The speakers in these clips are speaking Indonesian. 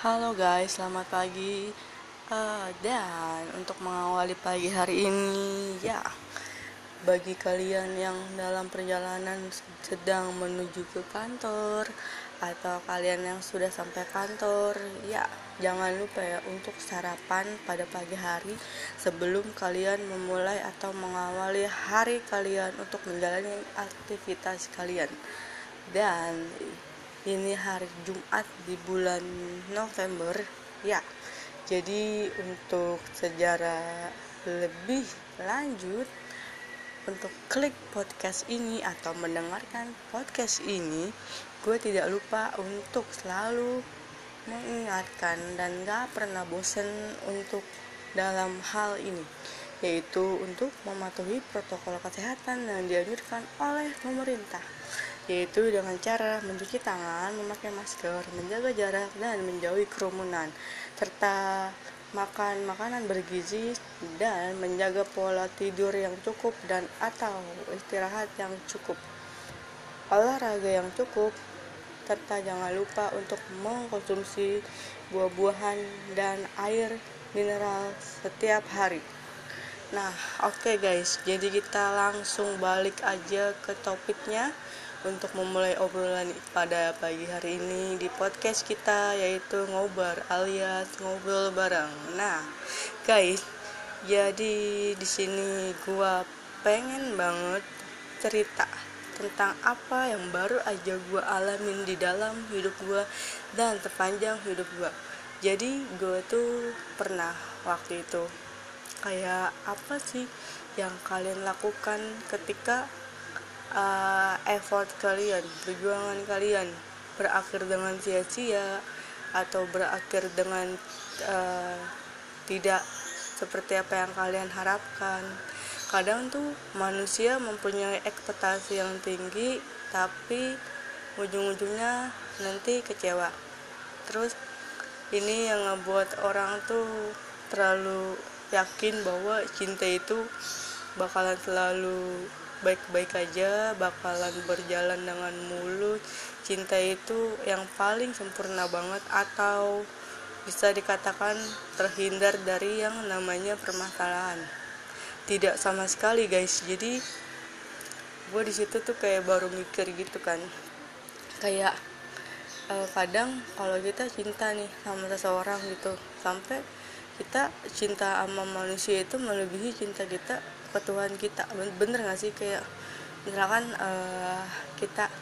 Halo guys, selamat pagi. Uh, dan untuk mengawali pagi hari ini, ya, bagi kalian yang dalam perjalanan sedang menuju ke kantor atau kalian yang sudah sampai kantor, ya, jangan lupa ya untuk sarapan pada pagi hari sebelum kalian memulai atau mengawali hari kalian untuk menjalani aktivitas kalian. Dan ini hari Jumat di bulan November ya. Jadi untuk sejarah lebih lanjut untuk klik podcast ini atau mendengarkan podcast ini gue tidak lupa untuk selalu mengingatkan dan gak pernah bosen untuk dalam hal ini yaitu untuk mematuhi protokol kesehatan yang dianjurkan oleh pemerintah yaitu dengan cara mencuci tangan, memakai masker, menjaga jarak, dan menjauhi kerumunan, serta makan makanan bergizi dan menjaga pola tidur yang cukup dan atau istirahat yang cukup. Olahraga yang cukup serta jangan lupa untuk mengkonsumsi buah-buahan dan air mineral setiap hari. Nah, oke okay guys, jadi kita langsung balik aja ke topiknya untuk memulai obrolan pada pagi hari ini di podcast kita yaitu ngobar alias ngobrol bareng. Nah, guys, jadi di sini gua pengen banget cerita tentang apa yang baru aja gua alamin di dalam hidup gua dan terpanjang hidup gua. Jadi gue tuh pernah waktu itu kayak apa sih yang kalian lakukan ketika uh, effort kalian, perjuangan kalian berakhir dengan sia-sia atau berakhir dengan uh, tidak seperti apa yang kalian harapkan. Kadang tuh manusia mempunyai ekspektasi yang tinggi, tapi ujung-ujungnya nanti kecewa. Terus ini yang ngebuat orang tuh terlalu yakin bahwa cinta itu bakalan selalu baik-baik aja bakalan berjalan dengan mulus. Cinta itu yang paling sempurna banget atau bisa dikatakan terhindar dari yang namanya permasalahan. Tidak sama sekali guys. Jadi gue di situ tuh kayak baru mikir gitu kan. Kayak uh, kadang kalau kita cinta nih sama seseorang gitu sampai kita cinta sama manusia itu melebihi cinta kita ke Tuhan kita bener gak sih? Kayak misalkan uh, kita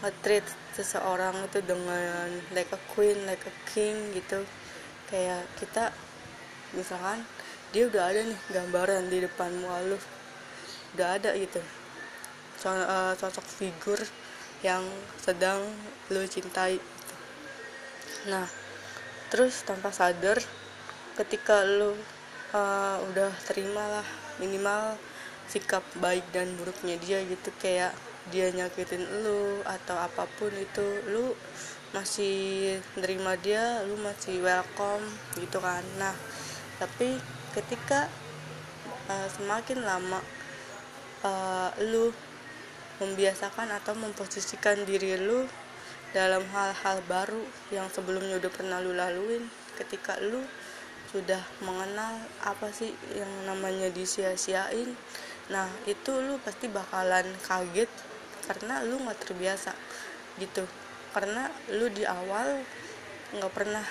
nge-treat seseorang itu dengan like a queen like a king gitu. Kayak kita misalkan dia udah ada nih gambaran di depan mualaf udah ada gitu. So, uh, sosok figur yang sedang lo cintai. Nah terus tanpa sadar ketika lo uh, udah terima lah minimal sikap baik dan buruknya dia gitu kayak dia nyakitin lu atau apa pun itu lu masih nerima dia lu masih welcome gitu kan. Nah tapi ketika uh, semakin lama uh, lu membiasakan atau memposisikan diri lu dalam hal-hal baru yang sebelumnya udah pernah lu laluin ketika lu sudah mengenal apa sih yang namanya disia-siain nah itu lu pasti bakalan kaget karena lu nggak terbiasa gitu. Karena lu di awal nggak pernah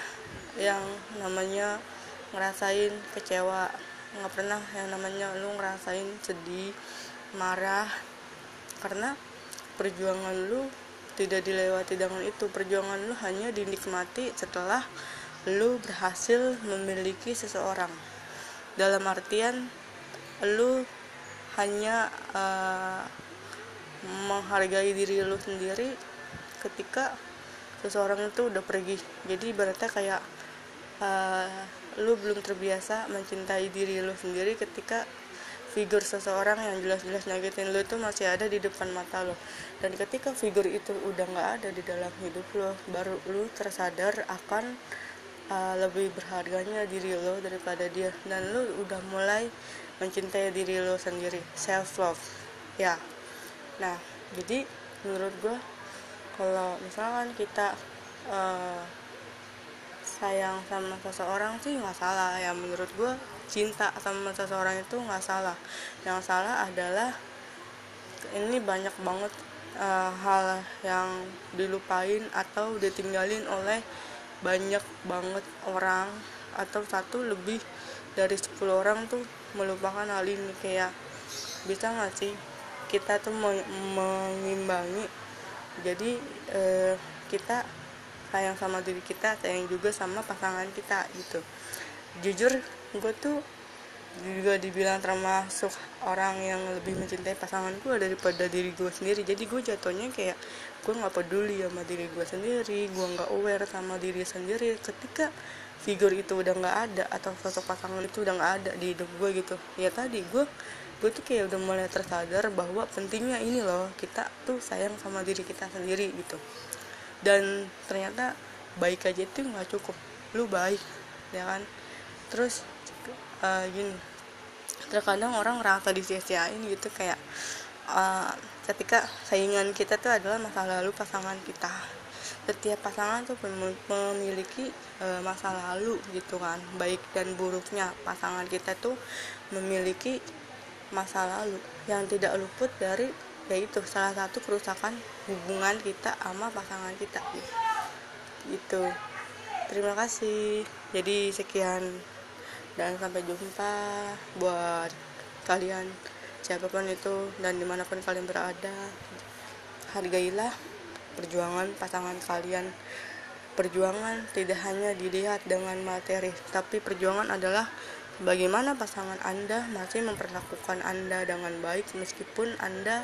yang namanya ngerasain kecewa nggak pernah yang namanya lu ngerasain sedih marah karena perjuangan lu tidak dilewati dengan itu. Perjuangan lu hanya dinikmati setelah lu berhasil memiliki seseorang. Dalam artian lu hanya uh, menghargai diri lu sendiri ketika seseorang itu udah pergi. Jadi berarti kayak uh, lu belum terbiasa mencintai diri lu sendiri ketika figur seseorang yang jelas-jelas nyakitin lu itu masih ada di depan mata lo dan ketika figur itu udah nggak ada di dalam hidup lo baru lu tersadar akan uh, lebih berharganya diri lo daripada dia. Dan lo udah mulai mencintai diri lo sendiri self love ya. Nah jadi menurut gue kalau misalkan kita uh, sayang sama seseorang sih nggak salah. Ya menurut gue cinta sama seseorang itu nggak salah. Yang salah adalah ini banyak banget uh, hal yang dilupain atau ditinggalin oleh banyak banget orang atau satu lebih dari 10 orang tuh melupakan hal ini. Kayak bisa nggak sih kita tuh mengimbangi jadi uh, kita sayang sama diri kita sayang juga sama pasangan kita gitu. Jujur gue tuh juga dibilang termasuk orang yang lebih mencintai pasangan gue daripada diri gue sendiri. Jadi gue jatuhnya kayak gue nggak peduli sama diri gue sendiri gue nggak aware sama diri sendiri. Ketika figur itu udah nggak ada atau sosok pasangan itu udah nggak ada di hidup gue gitu ya tadi gue gue tuh kayak udah mulai tersadar bahwa pentingnya ini loh kita tuh sayang sama diri kita sendiri gitu. Dan ternyata baik aja itu nggak cukup. Lu baik ya kan terus uh, gini terkadang orang merasa disia-siain gitu kayak uh, ketika saingan kita tuh adalah masa lalu pasangan kita. Setiap pasangan tuh memiliki uh, masa lalu gitu kan. Baik dan buruknya pasangan kita tuh memiliki masa lalu yang tidak luput dari yaitu salah satu kerusakan hubungan kita sama pasangan kita. Gitu. Terima kasih. Jadi sekian dan sampai jumpa buat kalian siapa pun itu dan di mana pun kalian berada. Hargailah perjuangan pasangan kalian. Perjuangan tidak hanya dilihat dengan materi tapi perjuangan adalah bagaimana pasangan anda masih memperlakukan anda dengan baik meskipun anda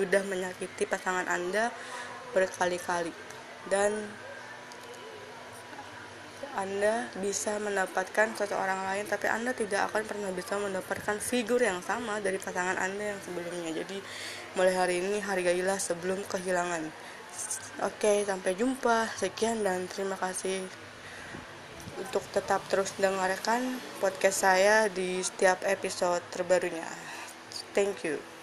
sudah menyakiti pasangan Anda berkali-kali. Dan anda bisa mendapatkan seseorang lain tapi Anda tidak akan pernah bisa mendapatkan figur yang sama dari pasangan Anda yang sebelumnya. Jadi mulai hari ini hargailah sebelum kehilangan. Oke, sampai jumpa. Sekian dan terima kasih untuk tetap terus dengarkan podcast saya di setiap episode terbarunya. Thank you.